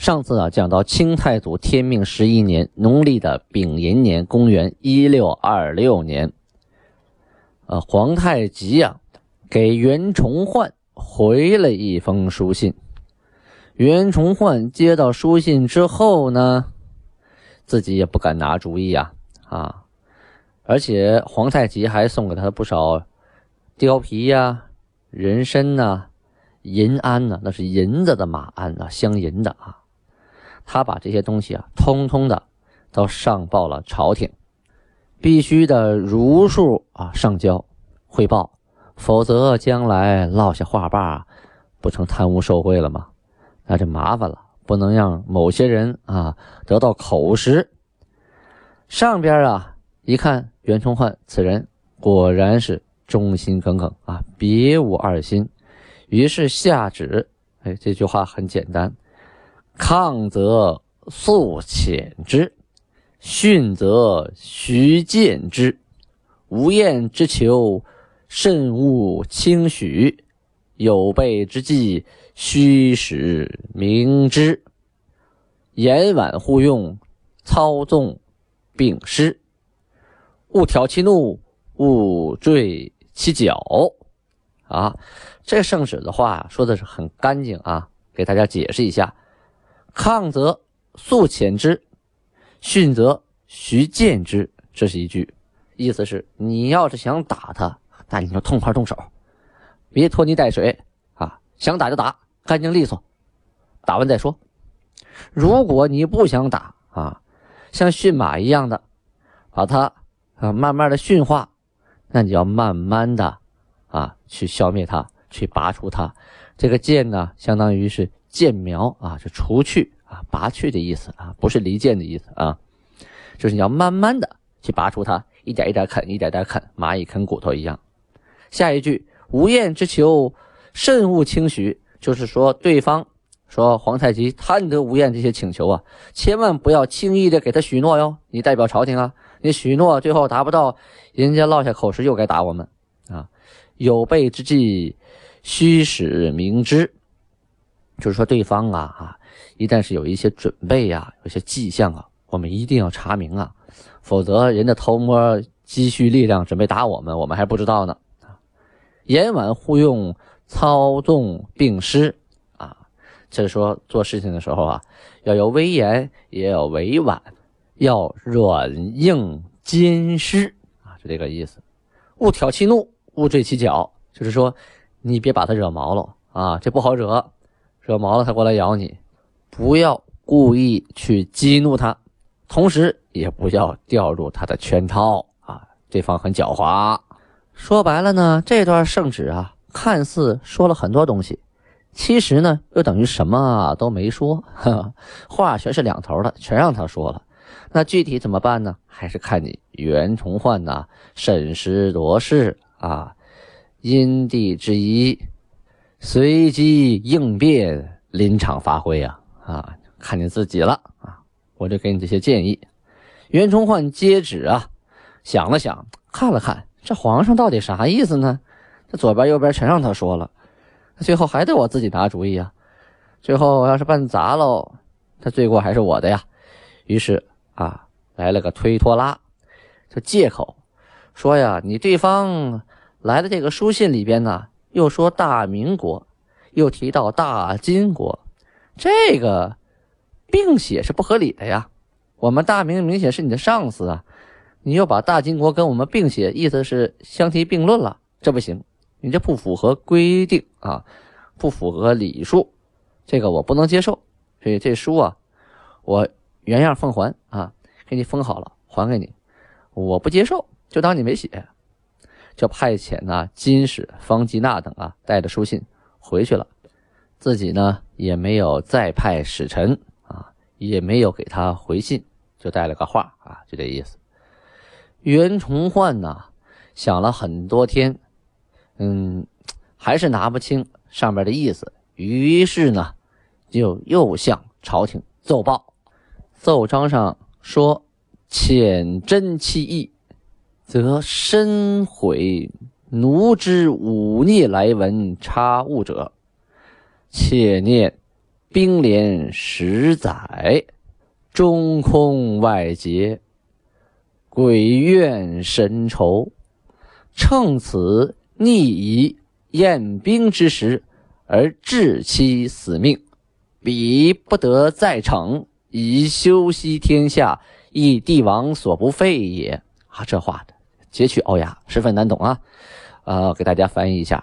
上次啊，讲到清太祖天命十一年农历的丙寅年，公元一六二六年，呃，皇太极呀，给袁崇焕回了一封书信。袁崇焕接到书信之后呢，自己也不敢拿主意啊，啊，而且皇太极还送给他不少貂皮呀、人参呐、银鞍呐，那是银子的马鞍啊，镶银的啊。他把这些东西啊，通通的都上报了朝廷，必须的如数啊上交汇报，否则将来落下话把，不成贪污受贿了吗？那就麻烦了，不能让某些人啊得到口实。上边啊一看袁崇焕此人果然是忠心耿耿啊，别无二心，于是下旨，哎，这句话很简单。抗则速遣之，训则徐见之。无厌之求，慎勿轻许；有备之计，须使明之。言婉互用，操纵并施。勿挑其怒，勿坠其脚。啊，这圣旨的话说的是很干净啊，给大家解释一下。抗则速遣之，训则徐见之。这是一句，意思是你要是想打他，那你就痛快动手，别拖泥带水啊！想打就打，干净利索，打完再说。如果你不想打啊，像驯马一样的把它啊慢慢的驯化，那你要慢慢的啊去消灭它，去拔出它。这个剑呢，相当于是。剑苗啊，是除去啊，拔去的意思啊，不是离间的意思啊，就是你要慢慢的去拔出它，一点一点啃，一点点啃，蚂蚁啃骨头一样。下一句无厌之求，慎勿轻许，就是说对方说皇太极贪得无厌这些请求啊，千万不要轻易的给他许诺哟。你代表朝廷啊，你许诺最后达不到，人家落下口实又该打我们啊。有备之计，须使明知。就是说，对方啊啊，一旦是有一些准备呀，有些迹象啊，我们一定要查明啊，否则人家偷摸积蓄力量准备打我们，我们还不知道呢。言婉互用，操纵并施啊，就是说做事情的时候啊，要有威严，也要委婉，要软硬兼施啊，就这个意思。勿挑其怒，勿坠其脚，就是说你别把他惹毛了啊，这不好惹。惹毛了他过来咬你，不要故意去激怒他，同时也不要掉入他的圈套啊！对方很狡猾。说白了呢，这段圣旨啊，看似说了很多东西，其实呢又等于什么都没说，话全是两头的，全让他说了。那具体怎么办呢？还是看你袁崇焕呐，审时度势啊，因地制宜。随机应变，临场发挥呀！啊，看你自己了啊！我就给你这些建议。袁崇焕接旨啊，想了想，看了看，这皇上到底啥意思呢？这左边右边全让他说了，最后还得我自己拿主意啊！最后要是办砸喽，他罪过还是我的呀！于是啊，来了个推拖拉，就借口说呀，你对方来的这个书信里边呢。又说大明国，又提到大金国，这个并写是不合理的呀。我们大明明显是你的上司啊，你又把大金国跟我们并写，意思是相提并论了，这不行，你这不符合规定啊，不符合礼数，这个我不能接受。所以这书啊，我原样奉还啊，给你封好了，还给你，我不接受，就当你没写。就派遣呢金使方吉娜等啊，带着书信回去了。自己呢也没有再派使臣啊，也没有给他回信，就带了个话啊，就这意思。袁崇焕呢想了很多天，嗯，还是拿不清上面的意思，于是呢就又向朝廷奏报，奏章上说：“遣真其意，则深悔奴之忤逆来文差误者。”切念兵连十载，中空外结，鬼怨神仇。乘此逆夷验兵之时，而致其死命，彼不得再逞，以修息天下，亦帝王所不废也。啊，这话的截取奥雅，十分难懂啊！呃，给大家翻译一下，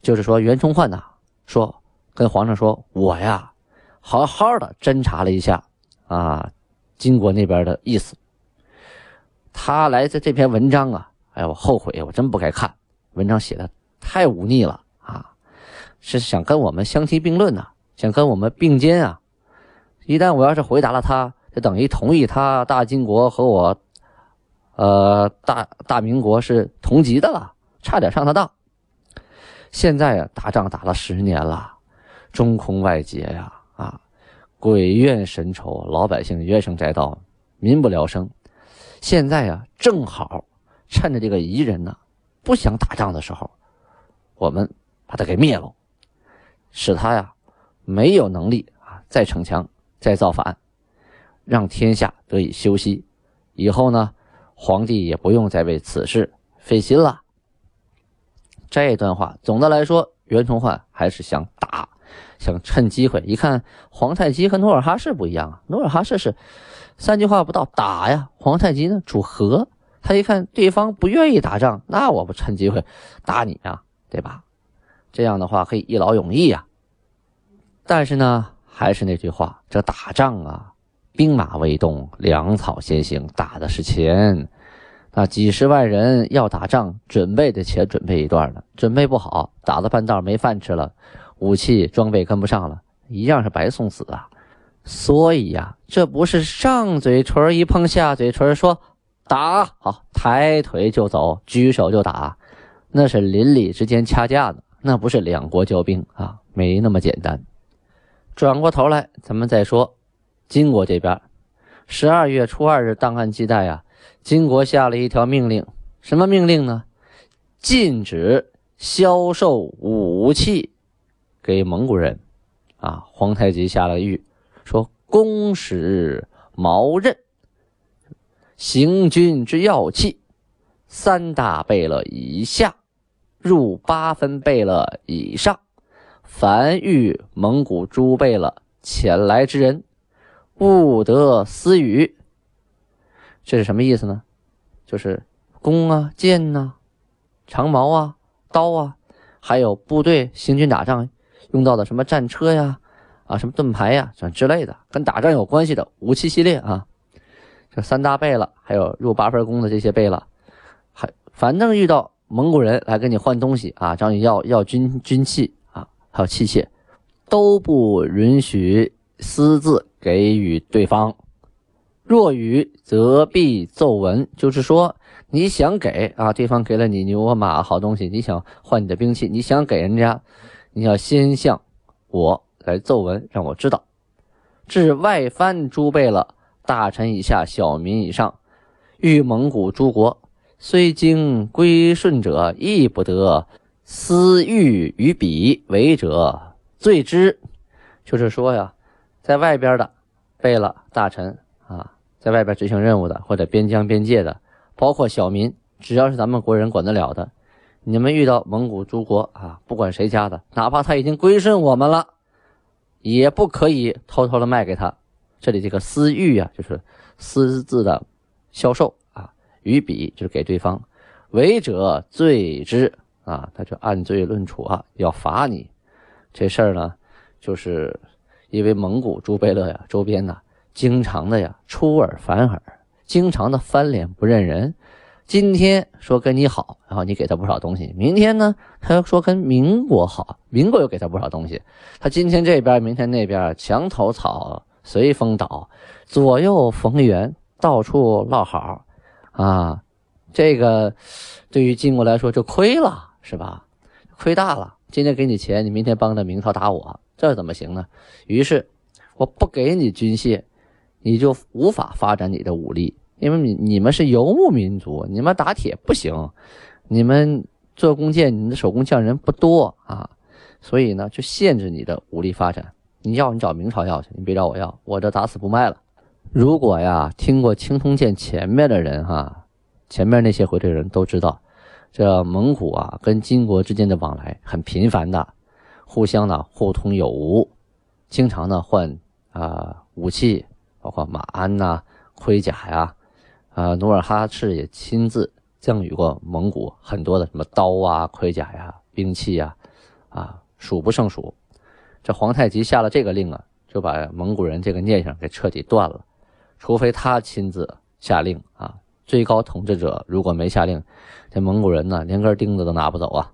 就是说袁崇焕呐说。跟皇上说：“我呀，好好的侦查了一下啊，金国那边的意思。他来的这篇文章啊，哎，我后悔，我真不该看。文章写的太忤逆了啊，是想跟我们相提并论呐，想跟我们并肩啊。一旦我要是回答了他，就等于同意他大金国和我，呃，大大明国是同级的了，差点上他当。现在啊，打仗打了十年了。”中空外结呀，啊，鬼怨神仇，老百姓怨声载道，民不聊生。现在呀，正好趁着这个彝人呢不想打仗的时候，我们把他给灭了，使他呀没有能力啊再逞强、再造反，让天下得以休息。以后呢，皇帝也不用再为此事费心了。这段话总的来说，袁崇焕还是想打。想趁机会，一看皇太极和努尔哈赤不一样啊，努尔哈赤是三句话不到打呀，皇太极呢主和，他一看对方不愿意打仗，那我不趁机会打你啊，对吧？这样的话可以一劳永逸呀。但是呢，还是那句话，这打仗啊，兵马未动，粮草先行，打的是钱。那几十万人要打仗，准备的钱准备一段了，准备不好，打到半道没饭吃了。武器装备跟不上了，一样是白送死啊！所以呀，这不是上嘴唇一碰下嘴唇，说打好，抬腿就走，举手就打，那是邻里之间掐架的，那不是两国交兵啊，没那么简单。转过头来，咱们再说金国这边，十二月初二日档案记载啊，金国下了一条命令，什么命令呢？禁止销售武器。给蒙古人，啊，皇太极下了谕，说：“公使毛刃，行军之要器，三大贝勒以下，入八分贝勒以上，凡遇蒙古诸贝勒前来之人，勿得私语。”这是什么意思呢？就是弓啊、箭呐、长矛啊、刀啊，还有部队行军打仗。用到的什么战车呀，啊，什么盾牌呀，这之类的，跟打仗有关系的武器系列啊，这三大贝勒，还有入八分弓的这些贝勒，还反正遇到蒙古人来跟你换东西啊，找你要要军军器啊，还有器械，都不允许私自给予对方。若予，则必奏闻，就是说你想给啊，对方给了你牛马好东西，你想换你的兵器，你想给人家。你要先向我来奏闻，让我知道。至外藩诸贝勒、大臣以下、小民以上，欲蒙古诸国，虽经归顺者，亦不得私欲于彼为者，罪之。就是说呀，在外边的贝勒、大臣啊，在外边执行任务的，或者边疆边界的，包括小民，只要是咱们国人管得了的。你们遇到蒙古诸国啊，不管谁家的，哪怕他已经归顺我们了，也不可以偷偷的卖给他。这里这个私欲啊，就是私自的销售啊，与彼就是给对方，违者罪之啊，他就按罪论处啊，要罚你。这事儿呢，就是因为蒙古诸贝勒呀，周边呢，经常的呀出尔反尔，经常的翻脸不认人。今天说跟你好，然后你给他不少东西，明天呢，他又说跟民国好，民国又给他不少东西。他今天这边，明天那边，墙头草，随风倒，左右逢源，到处落好啊。这个对于金国来说就亏了，是吧？亏大了。今天给你钱，你明天帮着明朝打我，这怎么行呢？于是我不给你军械，你就无法发展你的武力，因为你你们是游牧民族，你们打铁不行，你们做弓箭，你的手工匠人不多啊，所以呢，就限制你的武力发展。你要你找明朝要去，你别找我要，我这打死不卖了。如果呀，听过青铜剑前面的人哈，前面那些回的人都知道。这蒙古啊，跟金国之间的往来很频繁的，互相呢互通有无，经常呢换啊武器，包括马鞍呐、盔甲呀，啊努尔哈赤也亲自赠予过蒙古很多的什么刀啊、盔甲呀、兵器呀，啊数不胜数。这皇太极下了这个令啊，就把蒙古人这个念想给彻底断了，除非他亲自下令啊。最高统治者如果没下令，这蒙古人呢连根钉子都拿不走啊！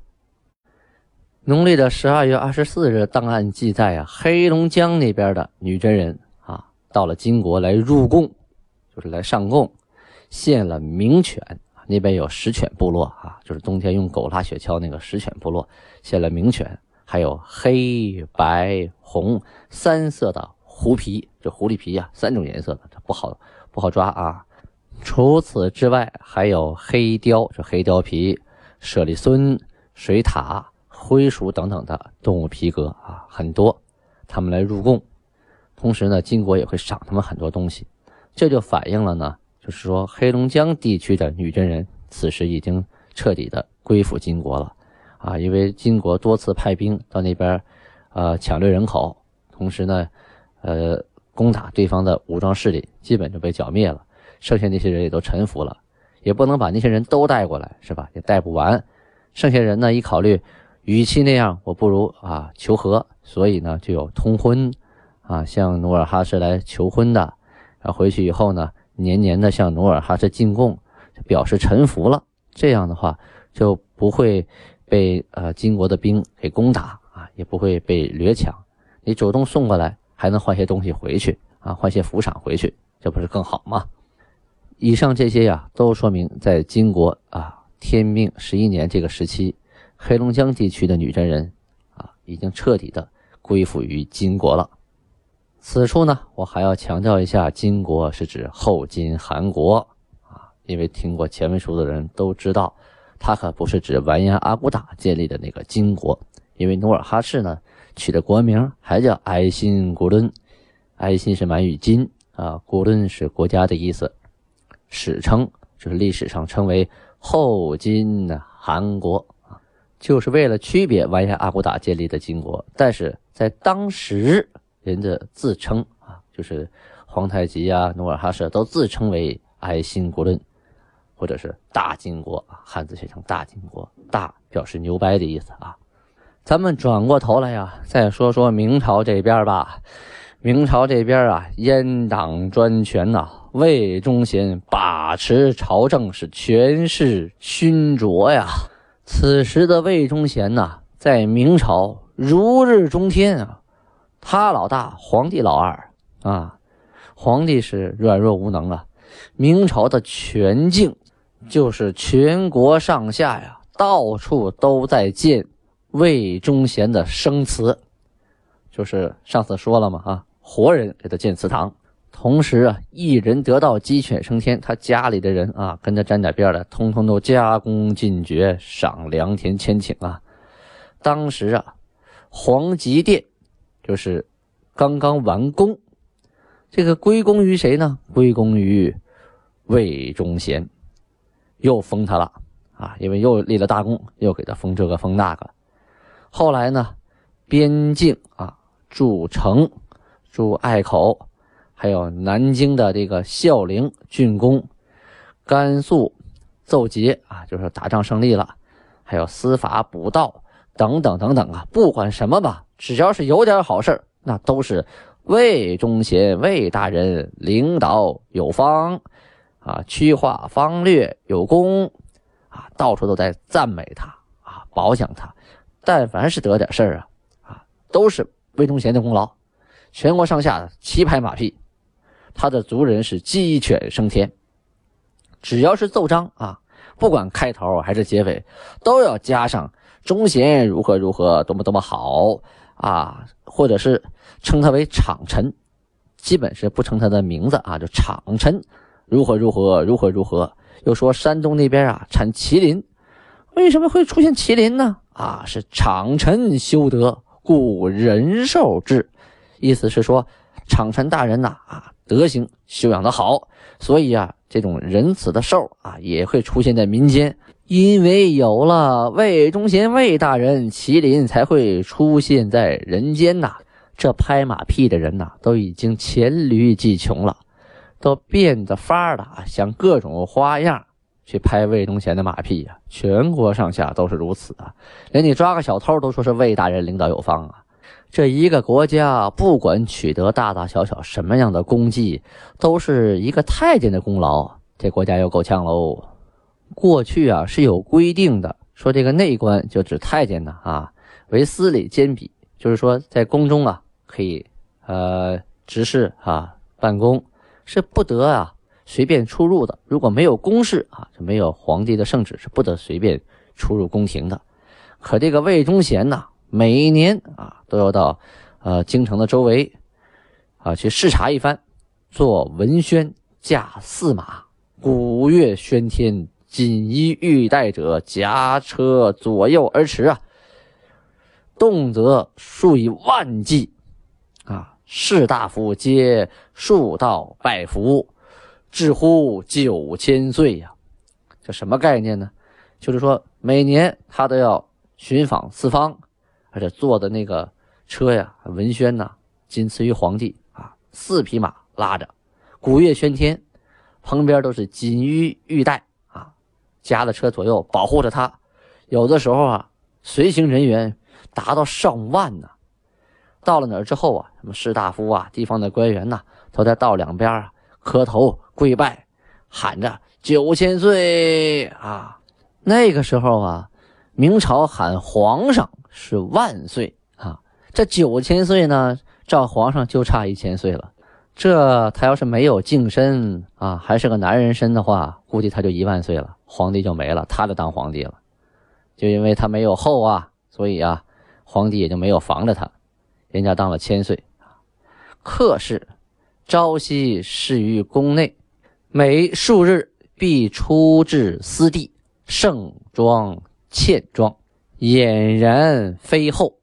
农历的十二月二十四日，档案记载啊，黑龙江那边的女真人啊，到了金国来入贡，就是来上贡，献了名犬。那边有石犬部落啊，就是冬天用狗拉雪橇那个石犬部落，献了名犬，还有黑白红三色的狐皮，这狐狸皮呀，三种颜色的，它不好不好抓啊。除此之外，还有黑貂，这黑貂皮、舍利孙、水獭、灰鼠等等的动物皮革啊，很多，他们来入贡。同时呢，金国也会赏他们很多东西，这就反映了呢，就是说黑龙江地区的女真人此时已经彻底的归附金国了啊，因为金国多次派兵到那边，呃，抢掠人口，同时呢，呃，攻打对方的武装势力，基本就被剿灭了。剩下那些人也都臣服了，也不能把那些人都带过来，是吧？也带不完。剩下人呢，一考虑，与其那样，我不如啊求和，所以呢就有通婚，啊向努尔哈赤来求婚的，然后回去以后呢，年年的向努尔哈赤进贡，表示臣服了。这样的话就不会被呃金国的兵给攻打啊，也不会被掠抢。你主动送过来，还能换些东西回去啊，换些服赏回去，这不是更好吗？以上这些呀，都说明在金国啊天命十一年这个时期，黑龙江地区的女真人啊已经彻底的归附于金国了。此处呢，我还要强调一下，金国是指后金汗国啊，因为听过前文书的人都知道，它可不是指完颜阿骨打建立的那个金国，因为努尔哈赤呢取的国名还叫爱新古伦，爱新是满语金啊，古伦是国家的意思。史称就是历史上称为后金韩国啊，就是为了区别完颜阿骨打建立的金国。但是在当时，人的自称啊，就是皇太极啊、努尔哈赤都自称为爱新国论，或者是大金国，汉字写成大金国，大表示牛掰的意思啊。咱们转过头来呀，再说说明朝这边吧。明朝这边啊，阉党专权呐。魏忠贤把持朝政是权势熏灼呀。此时的魏忠贤呐，在明朝如日中天啊。他老大，皇帝老二啊。皇帝是软弱无能啊。明朝的全境就是全国上下呀，到处都在建魏忠贤的生祠，就是上次说了嘛啊，活人给他建祠堂。同时啊，一人得道鸡犬升天，他家里的人啊，跟他沾点边的，通通都加功进爵，赏良田千顷啊。当时啊，皇极殿就是刚刚完工，这个归功于谁呢？归功于魏忠贤，又封他了啊，因为又立了大功，又给他封这个封那个。后来呢，边境啊，筑城，筑隘口。还有南京的这个孝陵竣工，甘肃奏捷啊，就是打仗胜利了，还有司法补道等等等等啊，不管什么吧，只要是有点好事那都是魏忠贤魏大人领导有方啊，区划方略有功啊，到处都在赞美他啊，褒奖他。但凡是得点事儿啊，啊，都是魏忠贤的功劳。全国上下齐拍马屁，他的族人是鸡犬升天。只要是奏章啊，不管开头还是结尾，都要加上忠贤如何如何，多么多么好啊，或者是称他为场臣，基本是不称他的名字啊，就场臣。如何如何如何如何？又说山东那边啊产麒麟，为什么会出现麒麟呢？啊，是场臣修德，故人寿至。意思是说，场臣大人呐啊，德行修养的好，所以啊，这种仁慈的兽啊也会出现在民间。因为有了魏忠贤魏大人，麒麟才会出现在人间呐。这拍马屁的人呐，都已经黔驴技穷了。都变着法儿的啊，想各种花样去拍魏忠贤的马屁呀！全国上下都是如此啊，连你抓个小偷都说是魏大人领导有方啊！这一个国家不管取得大大小小什么样的功绩，都是一个太监的功劳，这国家又够呛喽。过去啊是有规定的，说这个内官就指太监呢啊，为司礼监笔，就是说在宫中啊可以呃执事啊办公。是不得啊随便出入的。如果没有公事啊，就没有皇帝的圣旨，是不得随便出入宫廷的。可这个魏忠贤呐，每年啊都要到呃京城的周围啊去视察一番，坐文轩驾驷马，鼓乐喧天，锦衣玉带者驾车左右而驰啊，动则数以万计啊。士大夫皆数道拜服，至乎九千岁呀！这什么概念呢？就是说每年他都要寻访四方，而且坐的那个车呀，文宣呐，仅次于皇帝啊，四匹马拉着，鼓乐喧天，旁边都是锦衣玉带啊，夹的车左右保护着他。有的时候啊，随行人员达到上万呢。到了哪儿之后啊，什么士大夫啊、地方的官员呐，都在道两边啊磕头跪拜，喊着九千岁啊。那个时候啊，明朝喊皇上是万岁啊，这九千岁呢，照皇上就差一千岁了。这他要是没有净身啊，还是个男人身的话，估计他就一万岁了，皇帝就没了，他就当皇帝了。就因为他没有后啊，所以啊，皇帝也就没有防着他。人家当了千岁啊，客氏朝夕侍于宫内，每数日必出至私地，盛装欠装，俨然非后。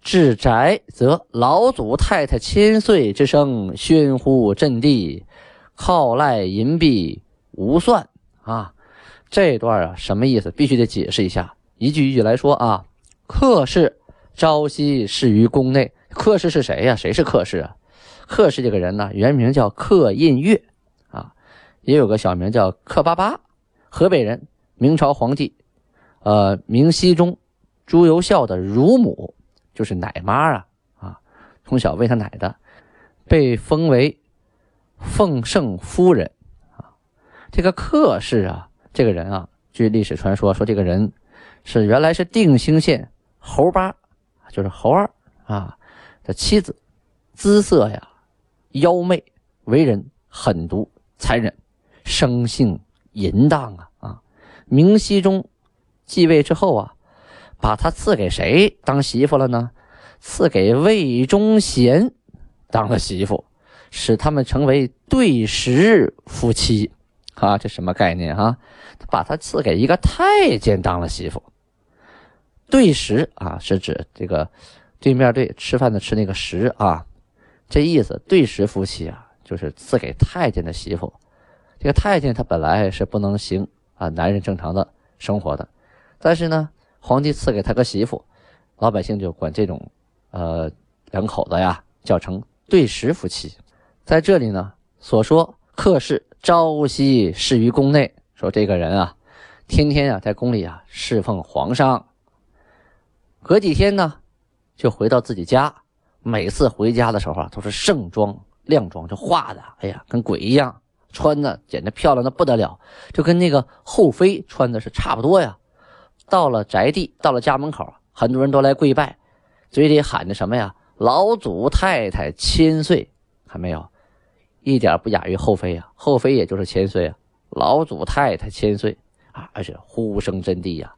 至宅则老祖太太千岁之声喧呼震地，靠赖银币无算啊。这段啊什么意思？必须得解释一下。一句一句来说啊，客氏朝夕侍于宫内。客氏是谁呀？谁是客氏啊？客氏这个人呢，原名叫客印月，啊，也有个小名叫客巴巴，河北人，明朝皇帝，呃，明熹宗朱由校的乳母，就是奶妈啊，啊，从小喂他奶的，被封为奉圣夫人，啊，这个客氏啊，这个人啊，据历史传说说，这个人是原来是定兴县侯八，就是侯二啊。的妻子，姿色呀，妖媚，为人狠毒残忍，生性淫荡啊啊！明熹宗继位之后啊，把他赐给谁当媳妇了呢？赐给魏忠贤当了媳妇，使他们成为对食夫妻啊！这什么概念啊？把他赐给一个太监当了媳妇，对食啊，是指这个。对面对吃饭的吃那个食啊，这意思对食夫妻啊，就是赐给太监的媳妇。这个太监他本来是不能行啊男人正常的生活的，但是呢，皇帝赐给他个媳妇，老百姓就管这种呃两口子呀叫成对食夫妻。在这里呢，所说客氏朝夕侍于宫内，说这个人啊，天天啊在宫里啊侍奉皇上，隔几天呢。就回到自己家，每次回家的时候啊，都是盛装亮装，就化的，哎呀，跟鬼一样，穿的简直漂亮的不得了，就跟那个后妃穿的是差不多呀。到了宅地，到了家门口，很多人都来跪拜，嘴里喊着什么呀？老祖太太千岁，看没有？一点不亚于后妃啊，后妃也就是千岁啊。老祖太太千岁啊，而且呼声震地呀，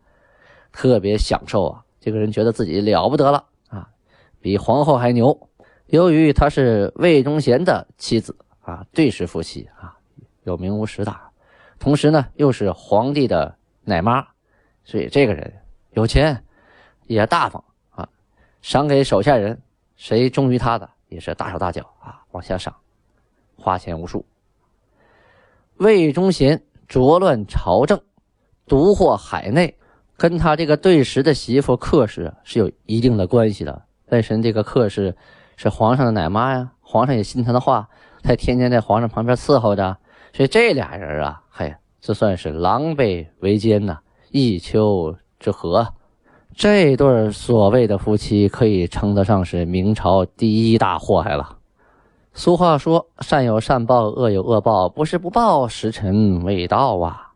特别享受啊。这个人觉得自己了不得了啊，比皇后还牛。由于她是魏忠贤的妻子啊，对氏夫妻啊，有名无实的，同时呢又是皇帝的奶妈，所以这个人有钱也大方啊，赏给手下人，谁忠于他的也是大手大脚啊，往下赏，花钱无数。魏忠贤浊乱朝政，独祸海内，跟他这个对时的媳妇客氏是有一定的关系的。为什么这个客氏是皇上的奶妈呀？皇上也信他的话，他天天在皇上旁边伺候着。所以这俩人啊，嘿，这算是狼狈为奸呐，一丘之貉。这对所谓的夫妻可以称得上是明朝第一大祸害了。俗话说：“善有善报，恶有恶报，不是不报，时辰未到啊。”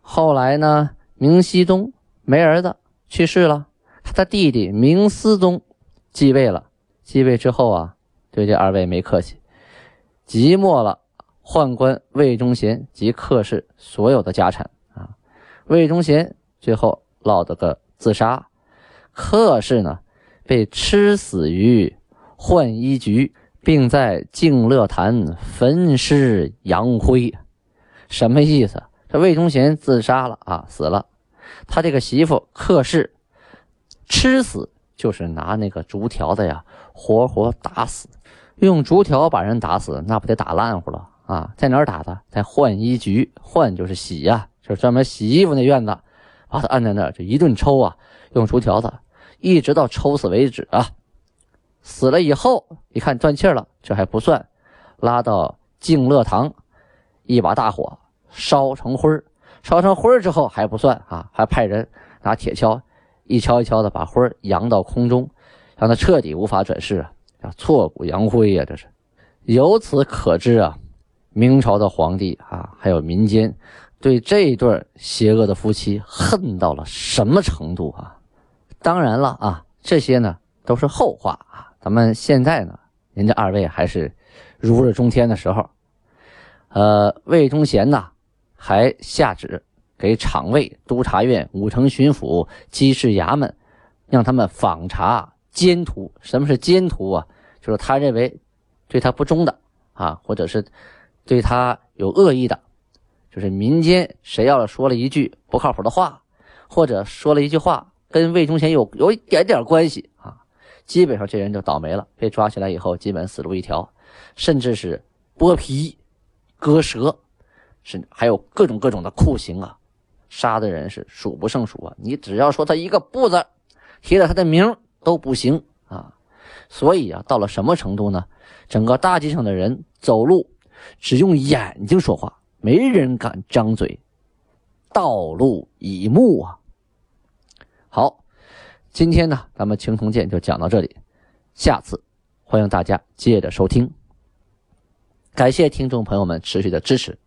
后来呢，明熹宗没儿子去世了，他的弟弟明思宗继位了。继位之后啊，对这二位没客气，即没了宦官魏忠贤及客氏所有的家产啊。魏忠贤最后落得个自杀，客氏呢被吃死于浣衣局。并在静乐坛焚尸扬灰，什么意思？这魏忠贤自杀了啊，死了。他这个媳妇客氏吃死，就是拿那个竹条子呀，活活打死。用竹条把人打死，那不得打烂乎了啊？在哪儿打的？在浣衣局，浣就是洗呀，就是专门洗衣服那院子，把他按在那儿，就一顿抽啊，用竹条子，一直到抽死为止啊。死了以后，一看断气了，这还不算，拉到静乐堂，一把大火烧成灰烧成灰之后还不算啊，还派人拿铁锹一锹一锹的把灰扬到空中，让他彻底无法转世啊，挫骨扬灰呀，这是。由此可知啊，明朝的皇帝啊，还有民间对这一对邪恶的夫妻恨到了什么程度啊？当然了啊，这些呢都是后话啊。咱们现在呢，您这二位还是如日中天的时候。呃，魏忠贤呢，还下旨给厂卫、督察院、武城巡抚、稽事衙门，让他们访查奸徒。什么是奸徒啊？就是他认为对他不忠的啊，或者是对他有恶意的，就是民间谁要是说了一句不靠谱的话，或者说了一句话跟魏忠贤有有一点点关系啊。基本上这人就倒霉了，被抓起来以后，基本死路一条，甚至是剥皮、割舌，是还有各种各种的酷刑啊，杀的人是数不胜数啊。你只要说他一个不字，提了他的名都不行啊。所以啊，到了什么程度呢？整个大街上的人走路只用眼睛说话，没人敢张嘴，道路以目啊。好。今天呢，咱们青铜剑就讲到这里，下次欢迎大家接着收听。感谢听众朋友们持续的支持，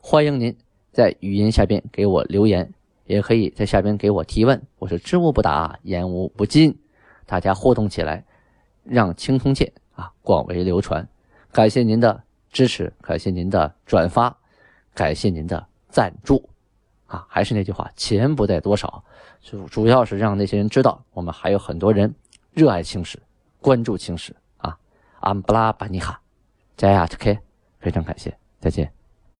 欢迎您在语音下边给我留言，也可以在下边给我提问，我是知无不答，言无不尽，大家互动起来，让青铜剑啊广为流传。感谢您的支持，感谢您的转发，感谢您的赞助。啊，还是那句话，钱不在多少，就主要是让那些人知道，我们还有很多人热爱青史，关注青史啊。安布拉巴尼哈，加亚特克非常感谢，再见。